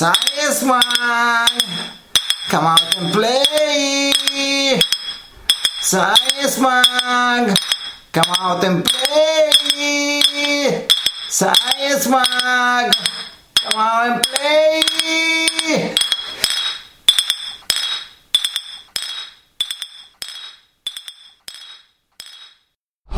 Science man, come out and play. Science man, come out and play. Science man, come out and play.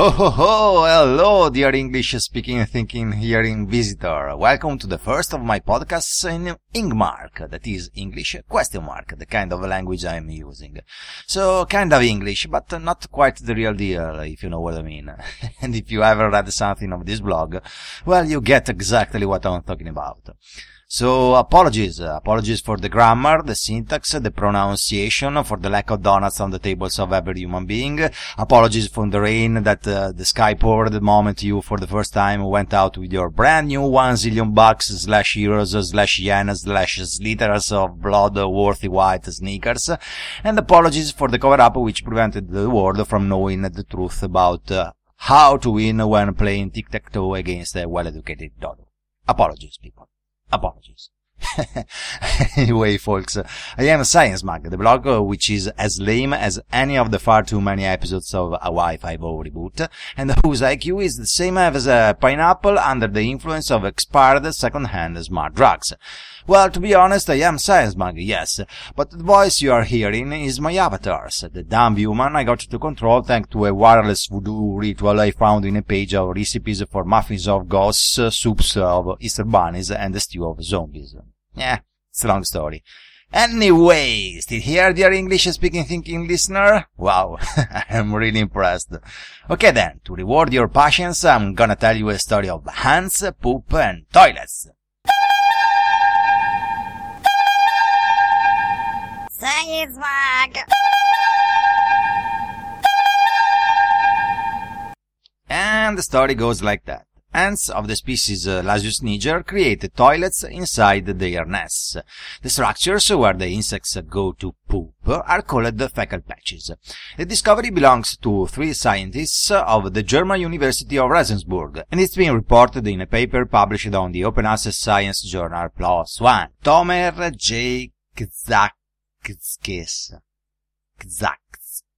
Ho ho ho! Hello, dear English speaking, thinking, hearing visitor. Welcome to the first of my podcasts in Ingmark, that is English question mark, the kind of language I am using. So, kind of English, but not quite the real deal, if you know what I mean. and if you ever read something of this blog, well, you get exactly what I'm talking about. So apologies, uh, apologies for the grammar, the syntax, the pronunciation, for the lack of donuts on the tables of every human being. Apologies for the rain that uh, the sky poured the moment you for the first time went out with your brand new one zillion bucks slash euros slash yen slash liters of blood worthy white sneakers. And apologies for the cover up which prevented the world from knowing the truth about uh, how to win when playing tic-tac-toe against a well-educated dodo. Apologies, people apologies. anyway, folks, I am a Science Mag, the blog which is as lame as any of the far too many episodes of a Wi-Fi reboot, and whose IQ is the same as a pineapple under the influence of expired second-hand smart drugs. Well, to be honest, I am Science Mag, yes, but the voice you are hearing is my avatar's, the dumb human I got to control thanks to a wireless voodoo ritual I found in a page of recipes for muffins of ghosts, soups of Easter bunnies, and a stew of zombies. Yeah, it's a long story. Anyway, still here, dear English speaking thinking listener? Wow, I'm really impressed. Okay then, to reward your patience, I'm gonna tell you a story of hands, poop, and toilets. And the story goes like that. Ants of the species uh, Lasius niger create toilets inside their nests. The structures where the insects go to poop are called the fecal patches. The discovery belongs to three scientists of the German University of Regensburg, and it's been reported in a paper published on the Open Access Science Journal PLOS ONE. Tomer J. Kzakskis. Kzak.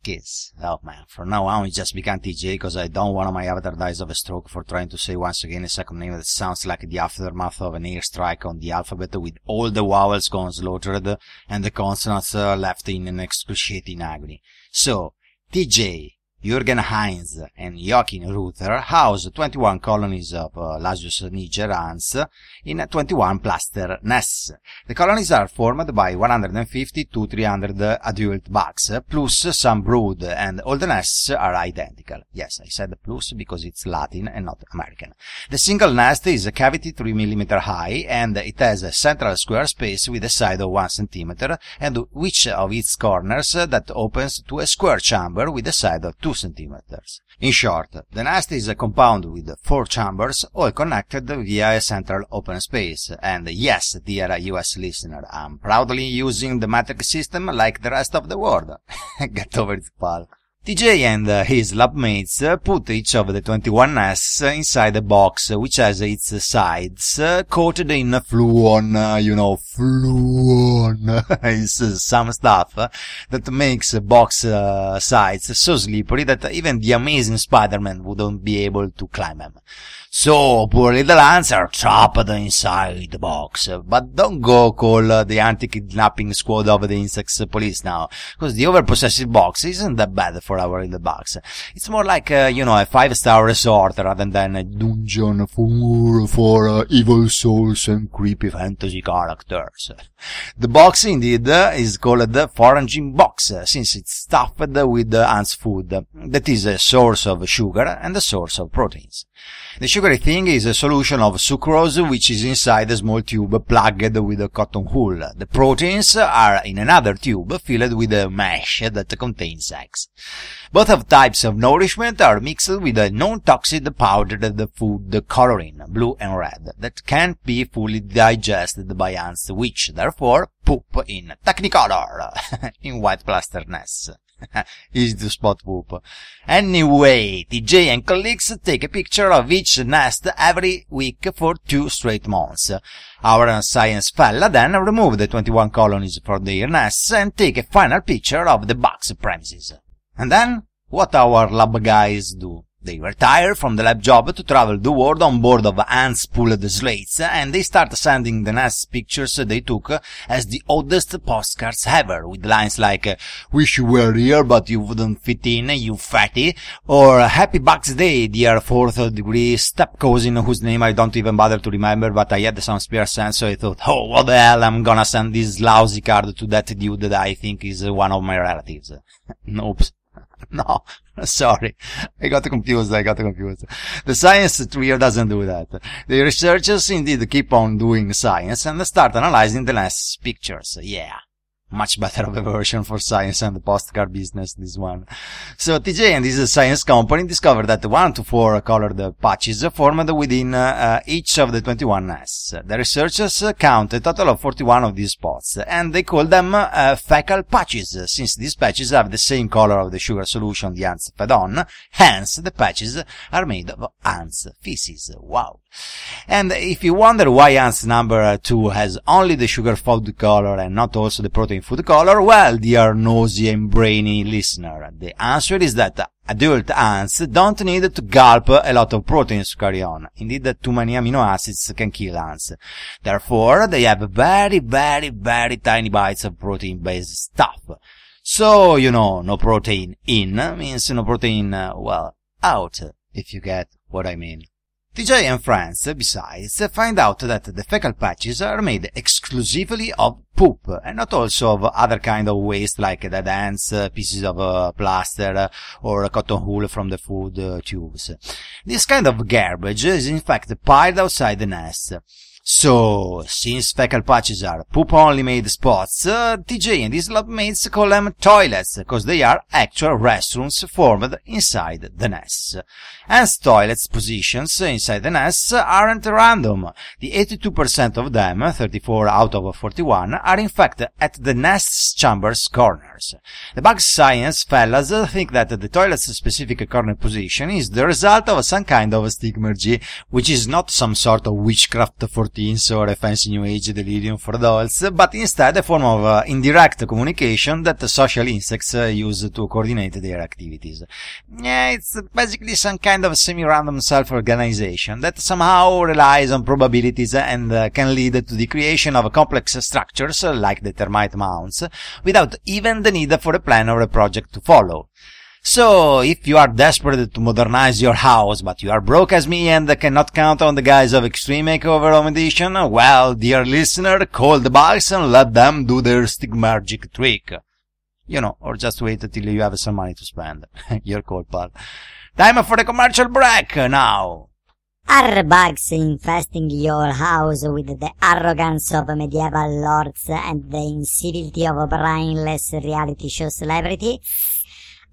Kiss. Oh man, from now on it just become TJ because I don't want my avatar dies of a stroke for trying to say once again a second name that sounds like the aftermath of an airstrike on the alphabet with all the vowels gone slaughtered and the consonants left in an excruciating agony. So, TJ, Jürgen Heinze and Joachim Ruther house 21 colonies of uh, Lasius niger ants in 21 plaster nests. The colonies are formed by 150 to 300 adult bugs, plus some brood, and all the nests are identical. Yes, I said plus because it's Latin and not American. The single nest is a cavity 3 mm high, and it has a central square space with a side of 1 cm, and which of its corners that opens to a square chamber with a side of 2 centimeters. In short, the nest is a compound with four chambers, all connected via a central open space. And yes, dear US listener, I'm proudly using the metric system like the rest of the world. Get over it, pal. TJ and uh, his lab mates uh, put each of the 21 nests inside a box which has its sides uh, coated in fluon, you know, fluon is some stuff that makes box sides so slippery that even the amazing Spider-Man wouldn't be able to climb them. So, poor little ants are trapped inside the box. But don't go call uh, the anti-kidnapping squad of the insects police now, because the overpossessive box isn't that bad for our little box. It's more like, uh, you know, a five-star resort rather than a dungeon for, for uh, evil souls and creepy fantasy characters. The box indeed is called the foraging box, since it's stuffed with ants' food. That is a source of sugar and a source of proteins. The sugary thing is a solution of sucrose which is inside a small tube plugged with a cotton wool. The proteins are in another tube filled with a mesh that contains eggs. Both of types of nourishment are mixed with a non-toxic powder the food coloring, blue and red, that can't be fully digested by ants which, therefore, poop in technicolor, in white plaster nests. Easy the spot whoop. Anyway, TJ and colleagues take a picture of each nest every week for two straight months. Our science fella then remove the 21 colonies from their nests and take a final picture of the box premises. And then, what our lab guys do? They retire from the lab job to travel the world on board of ants pulled slates, and they start sending the nest pictures they took as the oddest postcards ever, with lines like, wish you were here but you wouldn't fit in, you fatty, or happy bucks day, dear fourth degree step cousin whose name I don't even bother to remember, but I had some spare sense, so I thought, oh, what the hell, I'm gonna send this lousy card to that dude that I think is one of my relatives. nope. No, sorry. I got confused. I got confused. The science trio doesn't do that. The researchers indeed keep on doing science and start analyzing the last pictures. Yeah. Much better of a version for science and the postcard business, this one. So TJ and his science company discovered that one to four colored patches formed within uh, each of the 21 nests. The researchers count a total of 41 of these spots, and they call them uh, fecal patches, since these patches have the same color of the sugar solution the ants fed on, hence the patches are made of ants' feces. Wow. And if you wonder why ants number 2 has only the sugar food color and not also the protein food color, well, dear nosy and brainy listener, the answer is that adult ants don't need to gulp a lot of proteins to carry on. Indeed, too many amino acids can kill ants. Therefore, they have very, very, very tiny bites of protein-based stuff. So, you know, no protein in means no protein, uh, well, out, if you get what I mean. TJ and friends, besides, find out that the fecal patches are made exclusively of poop, and not also of other kind of waste like dead ants, pieces of uh, plaster, or cotton wool from the food uh, tubes. This kind of garbage is in fact piled outside the nest. So, since fecal patches are poop-only made spots, uh, TJ and his lab mates call them toilets, because they are actual restrooms formed inside the nests. Ants toilets positions inside the nests aren't random. The 82% of them, 34 out of 41, are in fact at the nest's chambers corners. The bug science fellas think that the toilet's specific corner position is the result of some kind of stigmergy, which is not some sort of witchcraft for teens or a fancy new age delirium for adults, but instead a form of uh, indirect communication that social insects uh, use to coordinate their activities. Yeah, it's basically some kind of semi-random self-organization that somehow relies on probabilities and uh, can lead to the creation of complex structures like the termite mounds without even the need for a plan or a project to follow. So, if you are desperate to modernize your house, but you are broke as me and cannot count on the guys of Extreme Makeover Home Edition, well, dear listener, call the bugs and let them do their stigmagic trick. You know, or just wait until you have some money to spend. your call, pal. Time for the commercial break now. Are bugs infesting your house with the arrogance of medieval lords and the incivility of brainless reality show celebrity?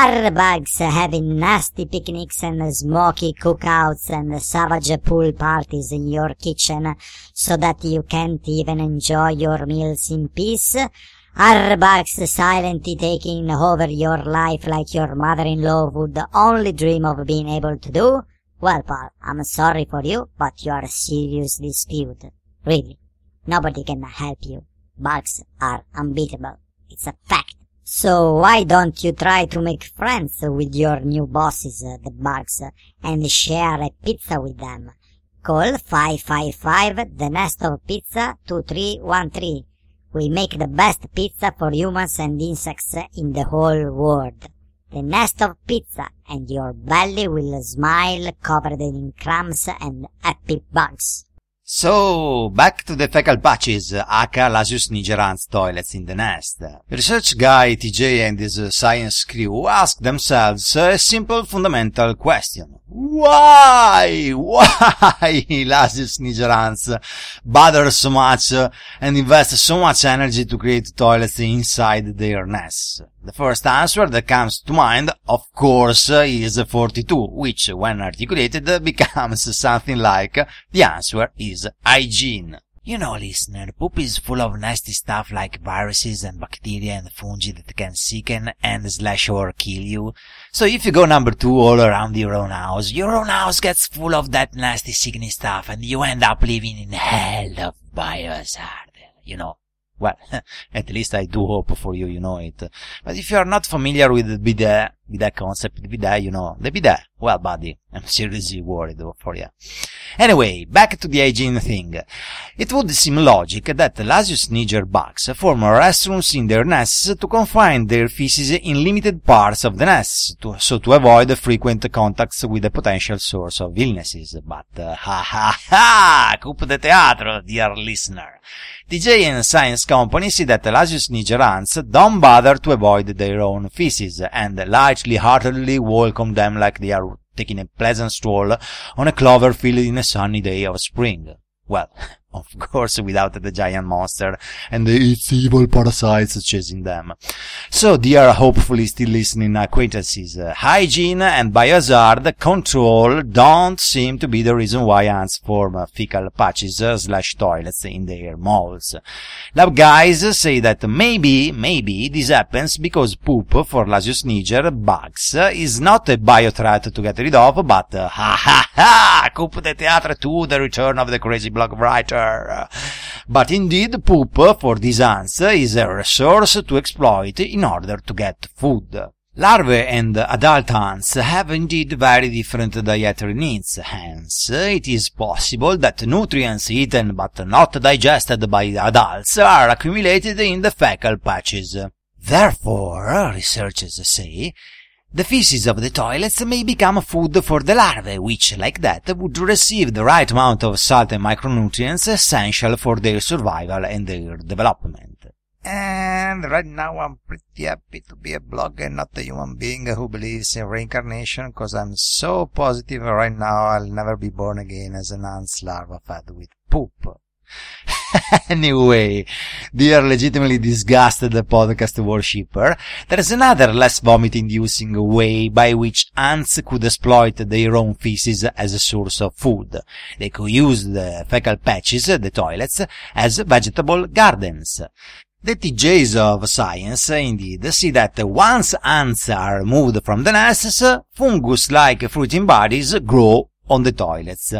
Are bugs having nasty picnics and smoky cookouts and savage pool parties in your kitchen so that you can't even enjoy your meals in peace? Are bugs silently taking over your life like your mother-in-law would only dream of being able to do? Well, Paul, I'm sorry for you, but you are a serious dispute. Really. Nobody can help you. Bugs are unbeatable. It's a fact. So why don't you try to make friends with your new bosses, uh, the bugs, uh, and share a pizza with them? Call 555 the nest of pizza 2313. We make the best pizza for humans and insects in the whole world. The nest of pizza and your belly will smile covered in crumbs and happy bugs. So, back to the fecal patches, aka Lasius niger ants toilets in the nest. Research guy TJ and his uh, science crew ask themselves a simple fundamental question. Why? Why Lasius niger ants bother so much uh, and invest so much energy to create toilets inside their nests? The first answer that comes to mind, of course, is 42, which, when articulated, becomes something like the answer is hygiene. You know, listener, poop is full of nasty stuff like viruses and bacteria and fungi that can sicken and slash or kill you. So if you go number two all around your own house, your own house gets full of that nasty sickening stuff and you end up living in hell of biohazard. You know, well, at least I do hope for you, you know it. But if you are not familiar with the bidet, bidet concept, the bidet, you know, the bidet, well, buddy, I'm seriously worried for you. Anyway, back to the hygiene thing. It would seem logic that Lasius niger bugs form restrooms in their nests to confine their feces in limited parts of the nests, to, so to avoid frequent contacts with a potential source of illnesses. But, uh, ha ha ha! Coup de teatro, dear listener. TJ and science companies see that Lasius niger ants don't bother to avoid their own feces, and lightly heartedly welcome them like they are taking a pleasant stroll on a clover field in a sunny day of spring. Well, of course without the giant monster and its evil parasites chasing them. So dear hopefully still listening acquaintances, uh, hygiene and biohazard control don't seem to be the reason why ants form uh, fecal patches uh, slash toilets in their moles. Lab guys say that maybe, maybe this happens because poop for Lasius niger bugs is not a biothreat to get rid of, but uh, ha ha ha, coup de théâtre to the return of the crazy blog writer. But indeed, poop for these ants is a resource to exploit in order to get food. Larvae and adult ants have indeed very different dietary needs, hence it is possible that nutrients eaten but not digested by adults are accumulated in the fecal patches. Therefore, researchers say, the feces of the toilets may become food for the larvae, which, like that, would receive the right amount of salt and micronutrients essential for their survival and their development. And right now I'm pretty happy to be a blogger and not a human being who believes in reincarnation, cause I'm so positive right now I'll never be born again as an ant's larva fed with poop. anyway, dear legitimately disgusted podcast worshipper, there's another less vomit-inducing way by which ants could exploit their own feces as a source of food. They could use the fecal patches, the toilets, as vegetable gardens. The TJs of science, indeed, see that once ants are removed from the nests, fungus-like fruiting bodies grow on the toilets.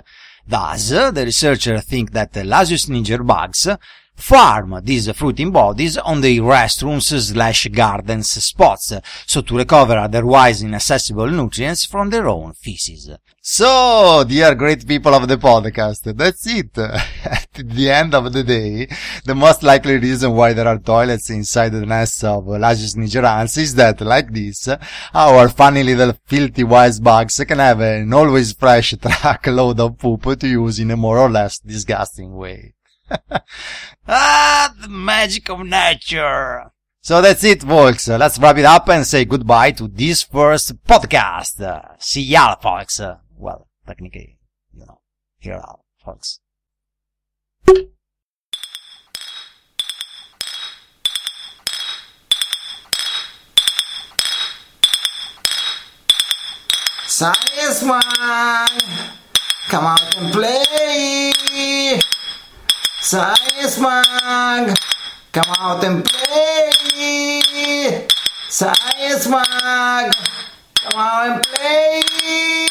Thus, the researchers think that the Lasius niger bugs farm these fruiting bodies on the restrooms slash gardens spots, so to recover otherwise inaccessible nutrients from their own feces. So, dear great people of the podcast, that's it. At the end of the day, the most likely reason why there are toilets inside the nests of Lasius niger ants is that, like this, our funny little filthy wise bugs can have an always fresh truckload of poop to use in a more or less disgusting way. ah, the magic of nature. So that's it, folks. Let's wrap it up and say goodbye to this first podcast. See ya, folks. Well, technically, you know, here are, folks. Science man, come out and play. Science man, come out and play. Science man, come out and play.